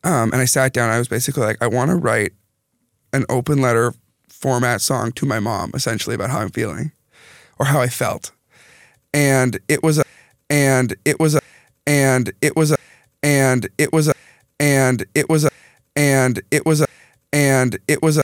[SPEAKER 4] Um, and I sat down. I was basically like, I want to write an open letter format song to my mom, essentially about how I'm feeling or how I felt. And it was a, and it was a, and it was a, and it was a, and it was a, and it was a, and it was a,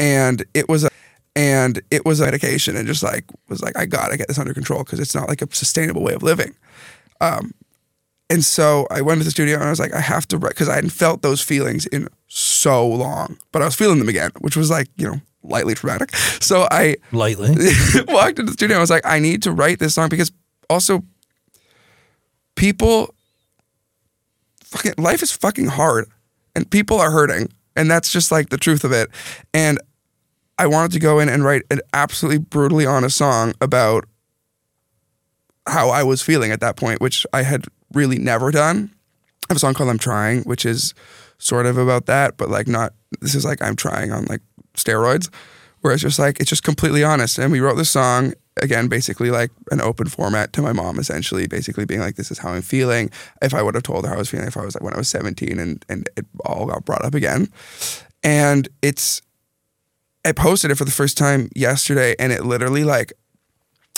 [SPEAKER 4] and it was a, and it was a medication and just like was like I gotta get this under control because it's not like a sustainable way of living. Um, and so I went to the studio and I was like, I have to write because I hadn't felt those feelings in so long, but I was feeling them again, which was like, you know, lightly traumatic. So I
[SPEAKER 3] Lightly.
[SPEAKER 4] walked into the studio. And I was like, I need to write this song because also people fucking life is fucking hard and people are hurting. And that's just like the truth of it. And I wanted to go in and write an absolutely brutally honest song about how I was feeling at that point, which I had really never done. I have a song called I'm Trying, which is sort of about that, but like not this is like I'm trying on like steroids. Where it's just like it's just completely honest. And we wrote this song again, basically like an open format to my mom, essentially, basically being like, This is how I'm feeling. If I would have told her how I was feeling if I was like when I was 17 and and it all got brought up again. And it's I posted it for the first time yesterday and it literally like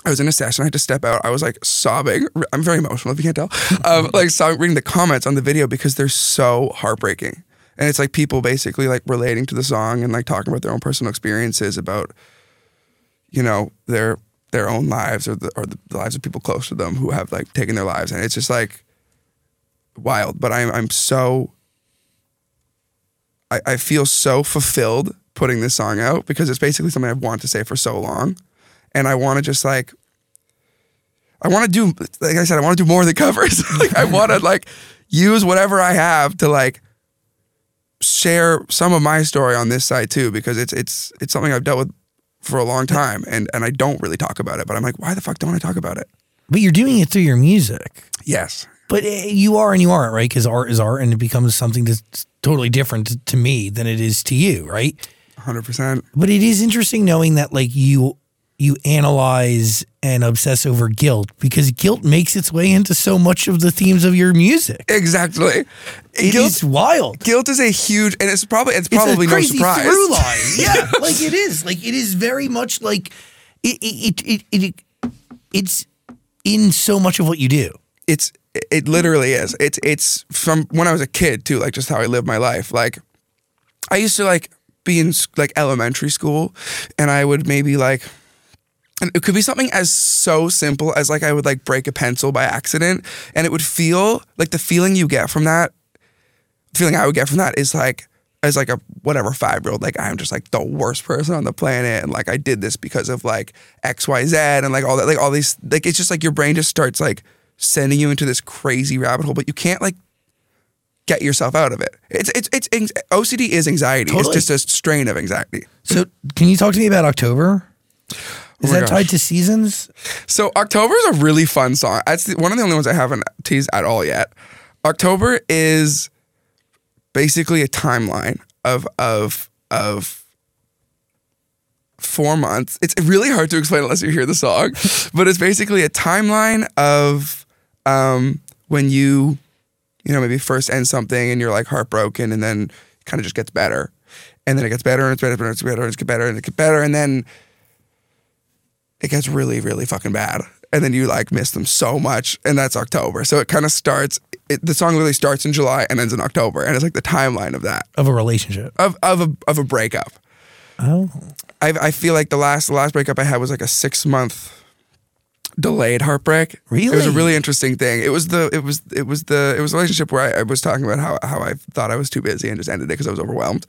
[SPEAKER 4] I was in a session. I had to step out. I was like sobbing. I'm very emotional, if you can't tell. Um, like sobbing, reading the comments on the video because they're so heartbreaking. And it's like people basically like relating to the song and like talking about their own personal experiences about, you know, their their own lives or the or the lives of people close to them who have like taken their lives. And it's just like wild. But I'm I'm so I, I feel so fulfilled putting this song out because it's basically something I've wanted to say for so long and I want to just like I want to do like I said I want to do more than covers. like I want to like use whatever I have to like share some of my story on this side too because it's it's it's something I've dealt with for a long time and and I don't really talk about it but I'm like why the fuck don't I talk about it?
[SPEAKER 3] But you're doing it through your music.
[SPEAKER 4] Yes.
[SPEAKER 3] But eh, you are and you aren't, right? Because art is art, and it becomes something that's totally different to, to me than it is to you, right?
[SPEAKER 4] 100%.
[SPEAKER 3] But it is interesting knowing that like you you analyze and obsess over guilt because guilt makes its way into so much of the themes of your music.
[SPEAKER 4] Exactly.
[SPEAKER 3] It is
[SPEAKER 4] guilt,
[SPEAKER 3] wild.
[SPEAKER 4] guilt is a huge, and it's probably it's
[SPEAKER 3] It's a
[SPEAKER 4] probably no surprise.
[SPEAKER 3] through line. Yeah, like it is. Like it is very much like it. It. It. it, it it's in so much of what you do.
[SPEAKER 4] it's it literally is. It's it's from when I was a kid too, like just how I lived my life. Like I used to like be in like elementary school and I would maybe like and it could be something as so simple as like I would like break a pencil by accident and it would feel like the feeling you get from that feeling I would get from that is like as like a whatever five year old, like I'm just like the worst person on the planet, and like I did this because of like X, Y, Z, and like all that, like all these, like it's just like your brain just starts like sending you into this crazy rabbit hole, but you can't like get yourself out of it. It's it's it's OCD is anxiety.
[SPEAKER 3] Totally.
[SPEAKER 4] It's just a strain of anxiety.
[SPEAKER 3] So, can you talk to me about October? Is
[SPEAKER 4] Oh
[SPEAKER 3] that tied to seasons?
[SPEAKER 4] So October is a really fun song. That's the, one of the only ones I haven't teased at all yet. October is basically a timeline of of of four months. It's really hard to explain unless you hear the song, but it's basically a timeline of um, when you you know maybe first end something and you're like heartbroken and then it kind of just gets better. And then it gets better and it's better and it's better and it's better and it gets better and then it gets really, really fucking bad. And then you like miss them so much. And that's October. So it kind of starts, it, the song really starts in July and ends in October. And it's like the timeline of that,
[SPEAKER 3] Of a relationship.
[SPEAKER 4] of, of, a, of a breakup.
[SPEAKER 3] Oh.
[SPEAKER 4] I, I feel like the last, the last breakup I had was like a six month delayed heartbreak. Really, it was a Really? interesting thing. It was the, it was, it was the, it was a relationship where I, I was talking about how, how I thought I was too busy and just ended it because I was overwhelmed.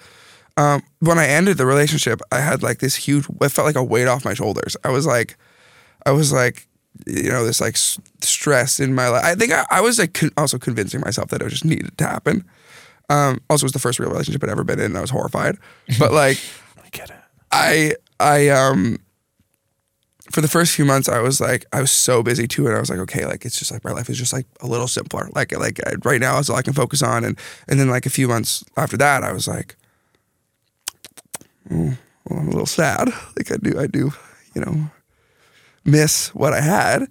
[SPEAKER 4] Um, when I ended the relationship, I had like this huge, it felt like a weight off my shoulders. I was like, I was like, you know, this like s- stress in my life. I think I, I was like con- also convincing myself that it just needed to happen. Um, also, it was the first real relationship I'd ever been in, and I was horrified. But like,
[SPEAKER 3] I get it.
[SPEAKER 4] I, I, um, for the first few months, I was like, I was so busy too, and I was like, okay, like it's just like my life is just like a little simpler. Like, like right now, is all I can focus on, and and then like a few months after that, I was like, oh, well, I'm a little sad. Like I do, I do, you know, miss what I had,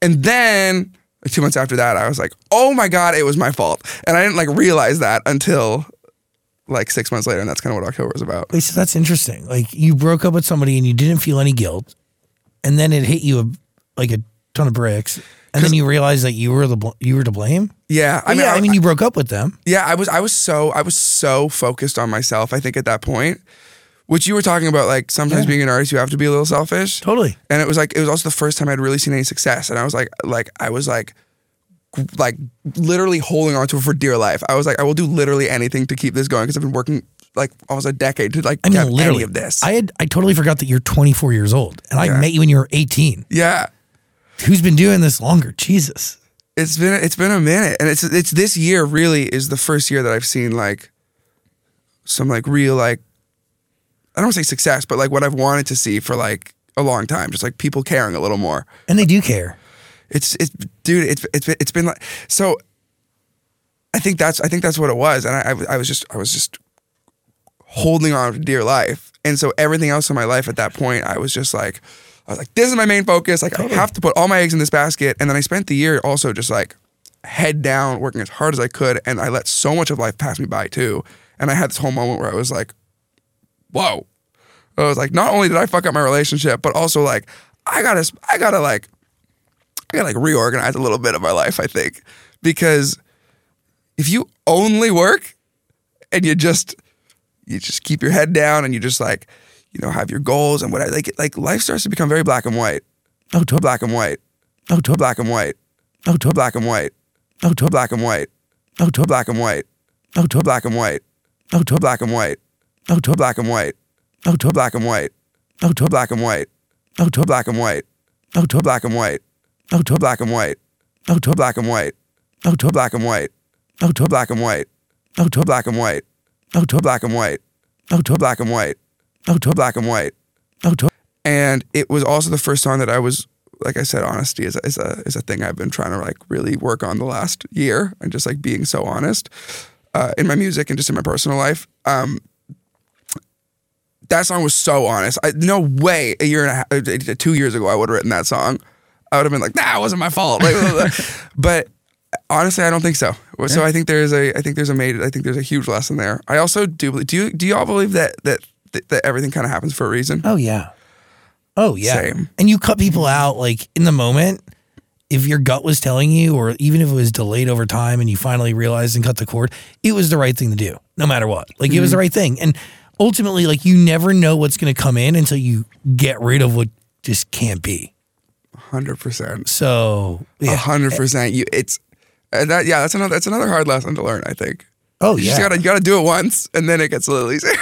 [SPEAKER 4] and then like, two months after that, I was like, oh my god, it was my fault, and I didn't like realize that until like six months later, and that's kind of what October was about.
[SPEAKER 3] So that's interesting. Like you broke up with somebody and you didn't feel any guilt, and then it hit you a, like a ton of bricks, and then you realized that you were the bl- you were to blame.
[SPEAKER 4] Yeah,
[SPEAKER 3] I mean, yeah, I mean, you broke up with them.
[SPEAKER 4] Yeah, I was I was so I was so focused on myself, I think at that point. Which you were talking about, like sometimes being an artist, you have to be a little selfish.
[SPEAKER 3] Totally.
[SPEAKER 4] And it was like it was also the first time I'd really seen any success. And I was like like I was like like literally holding on to it for dear life. I was like, I will do literally anything to keep this going because I've been working like almost a decade to like
[SPEAKER 3] I mean,
[SPEAKER 4] get
[SPEAKER 3] literally,
[SPEAKER 4] any of this.
[SPEAKER 3] I had I totally forgot that you're 24 years old, and I met you when you were 18.
[SPEAKER 4] yeah.
[SPEAKER 3] Who's been doing this longer? Jesus.
[SPEAKER 4] It's been it's been a minute. And it's it's this year really is the first year that I've seen like some like real like I don't want to say success, but like what I've wanted to see for like a long time. Just like people caring a little more.
[SPEAKER 3] And they do care.
[SPEAKER 4] It's it's dude. It's it's been, it's been like so. I think that's I think that's what it was, and I I was just I was just holding on to dear life, and so everything else in my life at that point, I was just like, I was like, this is my main focus. Like I have to put all my eggs in this basket, and then I spent the year also just like head down, working as hard as I could, and I let so much of life pass me by too, and I had this whole moment where I was like, whoa. I was like, not only did I fuck up my relationship, but also like I gotta I gotta like I gotta like reorganize a little bit of my life, I think. Because if you only work and you just you just keep your head down and you just like, you know, have your goals and what I like like life starts to become very black and white.
[SPEAKER 3] Oh, to
[SPEAKER 4] Black and white.
[SPEAKER 3] oh, to
[SPEAKER 4] Black and white.
[SPEAKER 3] oh, to
[SPEAKER 4] Black and white.
[SPEAKER 3] oh, to
[SPEAKER 4] Black and white.
[SPEAKER 3] oh, to
[SPEAKER 4] Black and white.
[SPEAKER 3] oh, to
[SPEAKER 4] Black and white.
[SPEAKER 3] oh, to
[SPEAKER 4] Black and white.
[SPEAKER 3] oh, to
[SPEAKER 4] Black and white.
[SPEAKER 3] oh, to
[SPEAKER 4] Black and white.
[SPEAKER 3] oh, to
[SPEAKER 4] Black and white.
[SPEAKER 3] oh, to
[SPEAKER 4] Black and white.
[SPEAKER 3] oh, to
[SPEAKER 4] Black and white.
[SPEAKER 3] oh, to
[SPEAKER 4] Black and white.
[SPEAKER 3] oh, to
[SPEAKER 4] Black and white.
[SPEAKER 3] oh, to
[SPEAKER 4] Black and white.
[SPEAKER 3] oh, to
[SPEAKER 4] Black and white.
[SPEAKER 3] oh, to
[SPEAKER 4] Black and white.
[SPEAKER 3] Oh, to
[SPEAKER 4] Black and white.
[SPEAKER 3] oh, to
[SPEAKER 4] Black and white.
[SPEAKER 3] oh, to
[SPEAKER 4] Black and white.
[SPEAKER 3] oh, to
[SPEAKER 4] And it was also the first song that I was like I said, honesty is a, is a is a thing I've been trying to like really work on the last year, and just like being so honest uh, in my music and just in my personal life. Um, that song was so honest. I, no way a year and a half, uh, two years ago, I would have written that song. I would have been like, "Nah, wasn't my fault." Like, but honestly, I don't think so. So I think there's a, I think there's a made, I think there's a huge lesson there. I also do believe. Do you, do y'all believe that that that, that everything kind of happens for a reason?
[SPEAKER 3] Oh yeah. Oh yeah.
[SPEAKER 4] Same.
[SPEAKER 3] And you cut people out like in the moment. If your gut was telling you, or even if it was delayed over time and you finally realized and cut the cord, it was the right thing to do, no matter what. Like it was the mm-hmm. right thing. And ultimately, like you never know what's going to come in until you get rid of what just can't be.
[SPEAKER 4] Hundred percent.
[SPEAKER 3] So
[SPEAKER 4] A
[SPEAKER 3] yeah.
[SPEAKER 4] hundred percent. You, it's and that. Yeah, that's another. That's another hard lesson to learn. I think.
[SPEAKER 3] Oh
[SPEAKER 4] You
[SPEAKER 3] yeah.
[SPEAKER 4] just gotta, you gotta do it once, and then it gets a little easier.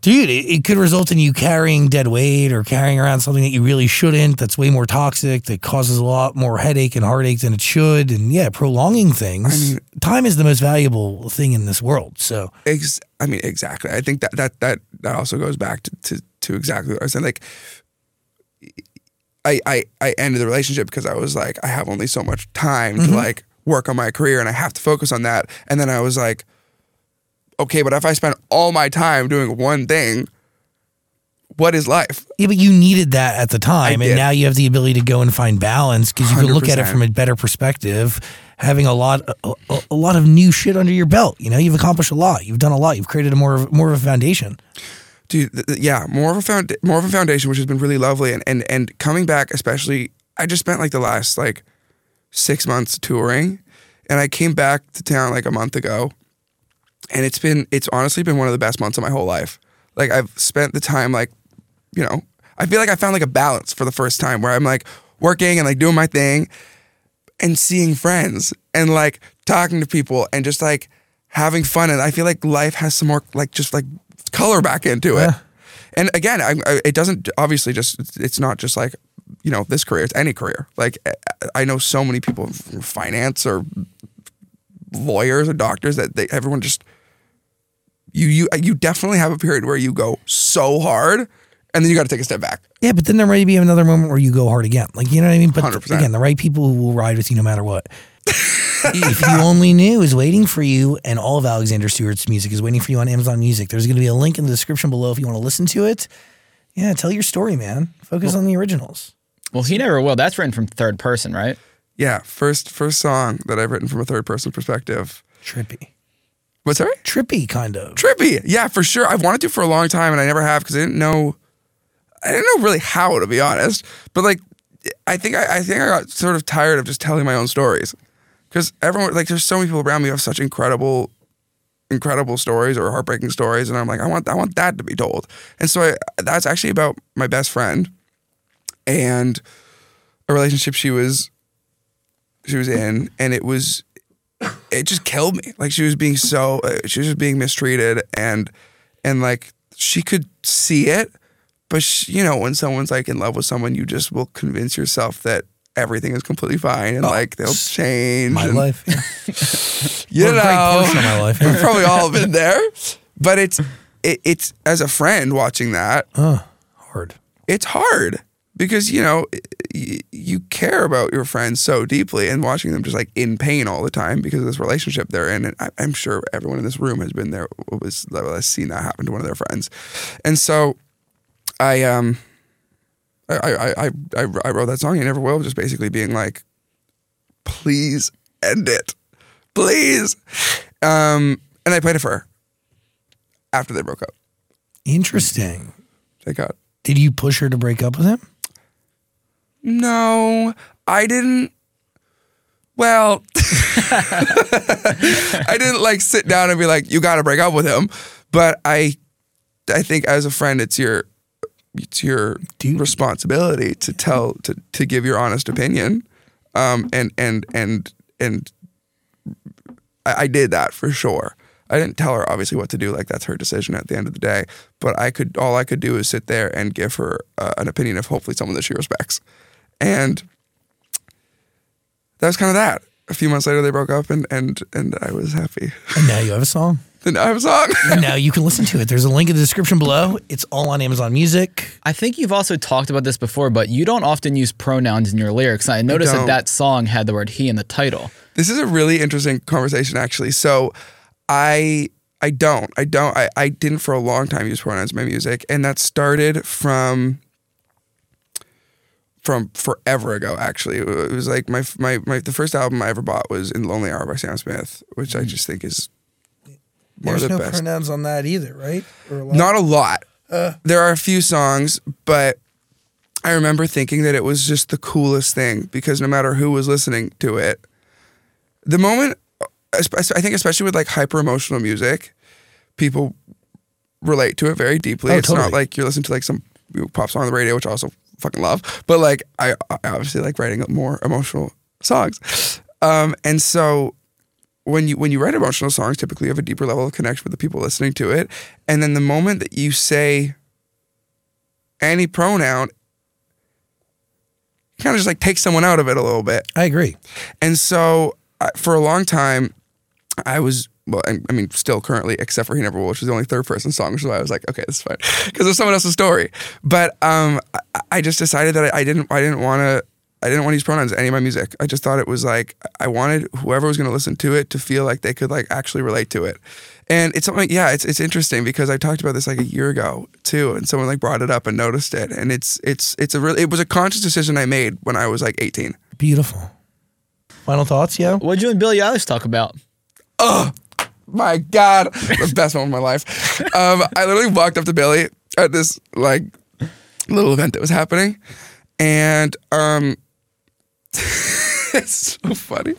[SPEAKER 3] Dude, it, it could result in you carrying dead weight or carrying around something that you really shouldn't. That's way more toxic. That causes a lot more headache and heartache than it should. And yeah, prolonging things. I mean, time is the most valuable thing in this world. So
[SPEAKER 4] Ex- I mean, exactly. I think that that that that also goes back to to, to exactly what I was saying. Like, I, I I ended the relationship because I was like, I have only so much time to mm-hmm. like work on my career, and I have to focus on that. And then I was like, okay, but if I spend all my time doing one thing, what is life?
[SPEAKER 3] yeah, but you needed that at the time, and now you have the ability to go and find balance because you can look at it from a better perspective. Having a lot, a, a, lot of new shit under your belt. You know, you've accomplished a lot. You've done a lot. You've created a more of, more of a foundation.
[SPEAKER 4] dude th- th- yeah more of a found more of a foundation which has been really lovely and and and coming back especially i just spent like the last like six months touring and i came back to town like a month ago and it's been it's honestly been one of the best months of my whole life. Like i've spent the time like you know i feel like i found like a balance for the first time where i'm like working and like doing my thing and seeing friends and like talking to people and just like having fun. And I feel like life has some more like just like color back into it. And again, I, I, it doesn't obviously just it's not just like you know this career; it's any career. Like I- know so many people from finance or lawyers or doctors that they everyone just you you you definitely have a period where you go so hard and then you got to take a step back.
[SPEAKER 3] Yeah, but then there might be another moment where you go hard again. Like, you know what I mean? But
[SPEAKER 4] 100%.
[SPEAKER 3] again, the right people who will ride with you no matter what. if you only knew is waiting for you, and all of Alexander Stewart's music is waiting for you on Amazon Music. There's going to be a link in the description below if you want to listen to it. Yeah, tell your story, man. Focus on the originals.
[SPEAKER 5] Well, he never will. That's written from third person, right?
[SPEAKER 4] Yeah, first first song that I've written from a third person perspective.
[SPEAKER 3] Trippy.
[SPEAKER 4] What's that?
[SPEAKER 3] Trippy, kind of.
[SPEAKER 4] Trippy. Yeah, for sure. I've wanted to for a long time and I never have because I didn't know I didn't know really how to be honest. But like I think I, I think I got sort of tired of just telling my own stories. Because everyone like there's so many people around me who have such incredible incredible stories or heartbreaking stories and I'm like I want I want that to be told. And so I, that's actually about my best friend and a relationship she was she was in and it was it just killed me. Like she was being so, uh, she was just being mistreated, and and like she could see it, but she, you know when someone's like in love with someone, you just will convince yourself that everything is completely fine and like they'll change.
[SPEAKER 3] My
[SPEAKER 4] and,
[SPEAKER 3] life. Yeah.
[SPEAKER 4] you know,
[SPEAKER 3] great portion of my life.
[SPEAKER 4] We've probably all been there, but it's it, it's as a friend watching that,
[SPEAKER 3] Hard.
[SPEAKER 4] it's hard because you know y- you care about your friends so deeply and watching them just like in pain all the time because of this relationship they're in and I, i'm sure everyone in this room has been there was has seen that happen to one of their friends and so i um i i i, I, I wrote that song you never will just basically being like please end it please um and i played it for her after they broke up
[SPEAKER 3] Interesting.
[SPEAKER 4] thank god
[SPEAKER 3] Did you push her to break up with him?
[SPEAKER 4] No, I didn't. Well, I didn't like sit down and be like, "You got to break up with him." But I, I think as a friend, it's your, it's your responsibility to tell to to give your honest opinion, um, and and and and I, I did that for sure. I didn't tell her obviously what to do. Like that's her decision at the end of the day. But I could all I could do is sit there and give her uh, an opinion of hopefully someone that she respects, and that was kind of that. A few months later, they broke up, and and and I was happy.
[SPEAKER 3] And now you have a song.
[SPEAKER 4] Then I have a song.
[SPEAKER 3] now you can listen to it. There's a link in the description below. It's all on Amazon Music.
[SPEAKER 5] I think you've also talked about this before, but you don't often use pronouns in your lyrics. I noticed that
[SPEAKER 4] don't.
[SPEAKER 5] that song had the word he in the title.
[SPEAKER 4] This is a really interesting conversation, actually. So, I I don't I don't I, I didn't for a long time use pronouns in my music, and that started from from forever ago. Actually, it was like my my, my the first album I ever bought was "In Lonely Hour" by Sam Smith, which I mm. just think is one
[SPEAKER 3] There's
[SPEAKER 4] of the
[SPEAKER 3] no
[SPEAKER 4] best.
[SPEAKER 3] pronouns on that either, right? Or a lot?
[SPEAKER 4] Not a lot. Uh. there are a few songs, but I remember thinking that it was just the coolest thing because no matter who was listening to it, the moment, I think, especially with like hyper emotional music, people relate to it very deeply.
[SPEAKER 3] Oh,
[SPEAKER 4] it's not like you're listening to like some pop song on the radio, which also fucking love, but like I, I obviously like writing more emotional songs. Um, and so when you when you write emotional songs, typically you have a deeper level of connection with the people listening to it. And then the moment that you say any pronoun, kind of just like takes someone out of it a little bit.
[SPEAKER 3] I agree.
[SPEAKER 4] And so I, for a long time, I was well, I, I mean, still currently, except for "He Never Will," which is the only third person song, which is why I was like, okay, this is fine because it's someone else's story. But um, I, I just decided that I, I didn't, I didn't want to. I didn't want to use pronouns in any of my music. I just thought it was like I wanted whoever was going to listen to it to feel like they could like actually relate to it. And it's something, yeah, it's it's interesting because I talked about this like a year ago too, and someone like brought it up and noticed it, and it's it's it's a real. It was a conscious decision I made when I was like 18.
[SPEAKER 3] Beautiful. Final thoughts, yo?
[SPEAKER 5] What'd you and Billie Eilish talk about?
[SPEAKER 4] My God, the best moment of my life. Um, I literally walked up to Billie at this like little event that was happening, and um, it's so funny.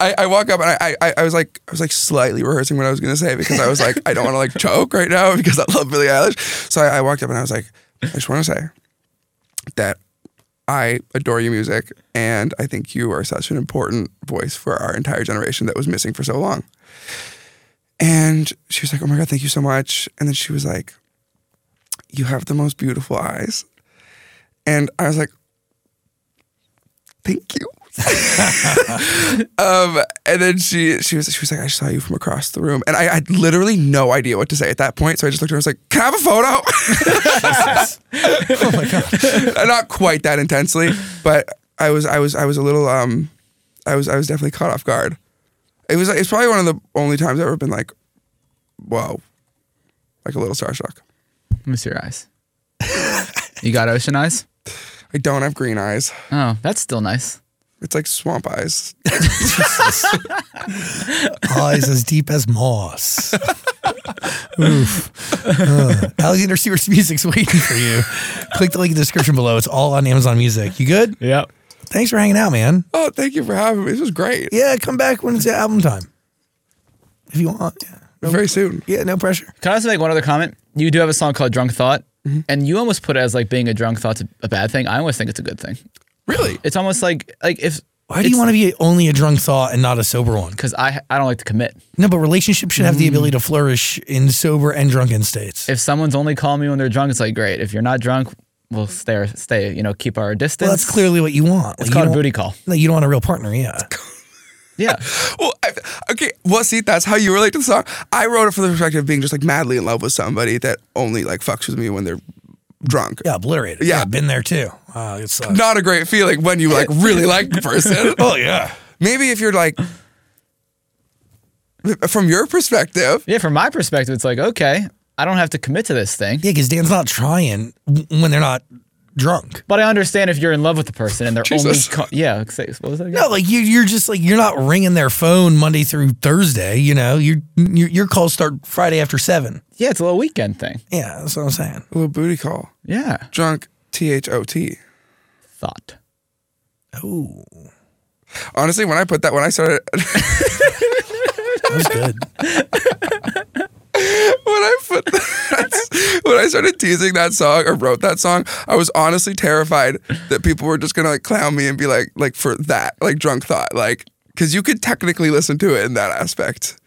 [SPEAKER 4] I, I walk up and I, I I was like I was like slightly rehearsing what I was gonna say because I was like I don't want to like choke right now because I love Billie Eilish. So I, I walked up and I was like I just want to say that I adore your music and I think you are such an important voice for our entire generation that was missing for so long. And she was like, Oh my God, thank you so much. And then she was like, You have the most beautiful eyes. And I was like, Thank you. um, and then she she was she was like, I saw you from across the room. And I had literally no idea what to say at that point. So I just looked at her and was like, Can I have a photo?
[SPEAKER 3] Oh my god.
[SPEAKER 4] Not quite that intensely, but I was I was I was a little um I was I was definitely caught off guard. It was it's probably one of the only times I've ever been like, whoa, like a little starstruck.
[SPEAKER 5] Let me see your eyes. you got ocean eyes?
[SPEAKER 4] I don't have green eyes.
[SPEAKER 5] Oh, that's still nice.
[SPEAKER 4] It's like swamp eyes.
[SPEAKER 3] Eyes as deep as moss. Oof. Uh, Alexander Stewart's music's waiting for you. Click the link in the description below. It's all on Amazon Music. You good?
[SPEAKER 5] Yep.
[SPEAKER 3] Thanks for hanging out, man.
[SPEAKER 4] Oh, thank you for having me. This was great.
[SPEAKER 3] Yeah, come back when it's album time. If you want. Yeah. No,
[SPEAKER 4] Very soon.
[SPEAKER 3] yeah, no pressure.
[SPEAKER 5] Can I also make one other comment? You do have a song called Drunk Thought, mm-hmm. and you almost put it as like being a drunk thought's a, a bad thing. I almost think it's a good thing.
[SPEAKER 4] Really?
[SPEAKER 5] It's almost like like if
[SPEAKER 3] Why do you want to be only a drunk thought and not a sober one?
[SPEAKER 5] because I I don't like to commit.
[SPEAKER 3] No, but relationships should have the mm. ability to flourish in sober and drunken states.
[SPEAKER 5] If someone's only calling me when they're drunk, it's like great. If you're not drunk, we'll stay stay. You know, keep our distance.
[SPEAKER 3] well, that's clearly what you want.
[SPEAKER 5] It's
[SPEAKER 3] Like,
[SPEAKER 5] called a booty call.
[SPEAKER 3] No, you don't want a real partner. Yeah.
[SPEAKER 5] Yeah.
[SPEAKER 4] Well, I, okay. Well, see, that's how you relate to the song. I wrote it from the perspective of being just like madly in love with somebody that only like fucks with me when they're drunk.
[SPEAKER 3] Yeah, obliterated.
[SPEAKER 4] Yeah.
[SPEAKER 3] been there too. Uh, it sucks.
[SPEAKER 4] Not a great feeling when you like really like the person.
[SPEAKER 3] Oh yeah.
[SPEAKER 4] Maybe if you're like, from your perspective,
[SPEAKER 5] Yeah. From my perspective, it's like okay, I don't have to commit to this thing.
[SPEAKER 3] Yeah, because Dan's not trying when they're not drunk.
[SPEAKER 5] But I understand if you're in love with the person and they're
[SPEAKER 4] Jesus.
[SPEAKER 5] only ca- yeah. What was that? Again?
[SPEAKER 3] No, like you, you're just like you're not ringing their phone Monday through Thursday. You know, your your, your calls start Friday after seven.
[SPEAKER 5] Yeah, it's a little weekend thing.
[SPEAKER 3] Yeah, that's what I'm saying.
[SPEAKER 4] a little booty call,
[SPEAKER 5] Yeah.
[SPEAKER 4] drunk, T H O T.
[SPEAKER 5] Thought.
[SPEAKER 3] Oh,
[SPEAKER 4] Honestly, when I put that, when I started,
[SPEAKER 3] that was good.
[SPEAKER 4] when I put that, when I started teasing that song or wrote that song, I was honestly terrified that people were just gonna like clown me and be like, like for that, like drunk thought, like because you could technically listen to it in that aspect.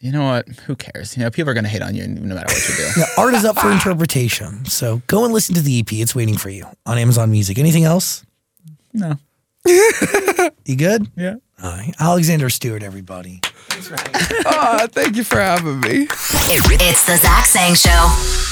[SPEAKER 5] You know what? Who cares? You know, people are gonna hate on you no matter what you do.
[SPEAKER 3] Now, art is up for interpretation, so go and listen to the EP. It's waiting for you on Amazon Music. Anything else?
[SPEAKER 5] no.
[SPEAKER 3] You good?
[SPEAKER 5] Yeah.
[SPEAKER 3] Hi. Alexander Stewart, everybody.
[SPEAKER 4] Ah, thank you for having me.
[SPEAKER 2] It's the Zach Sang Show.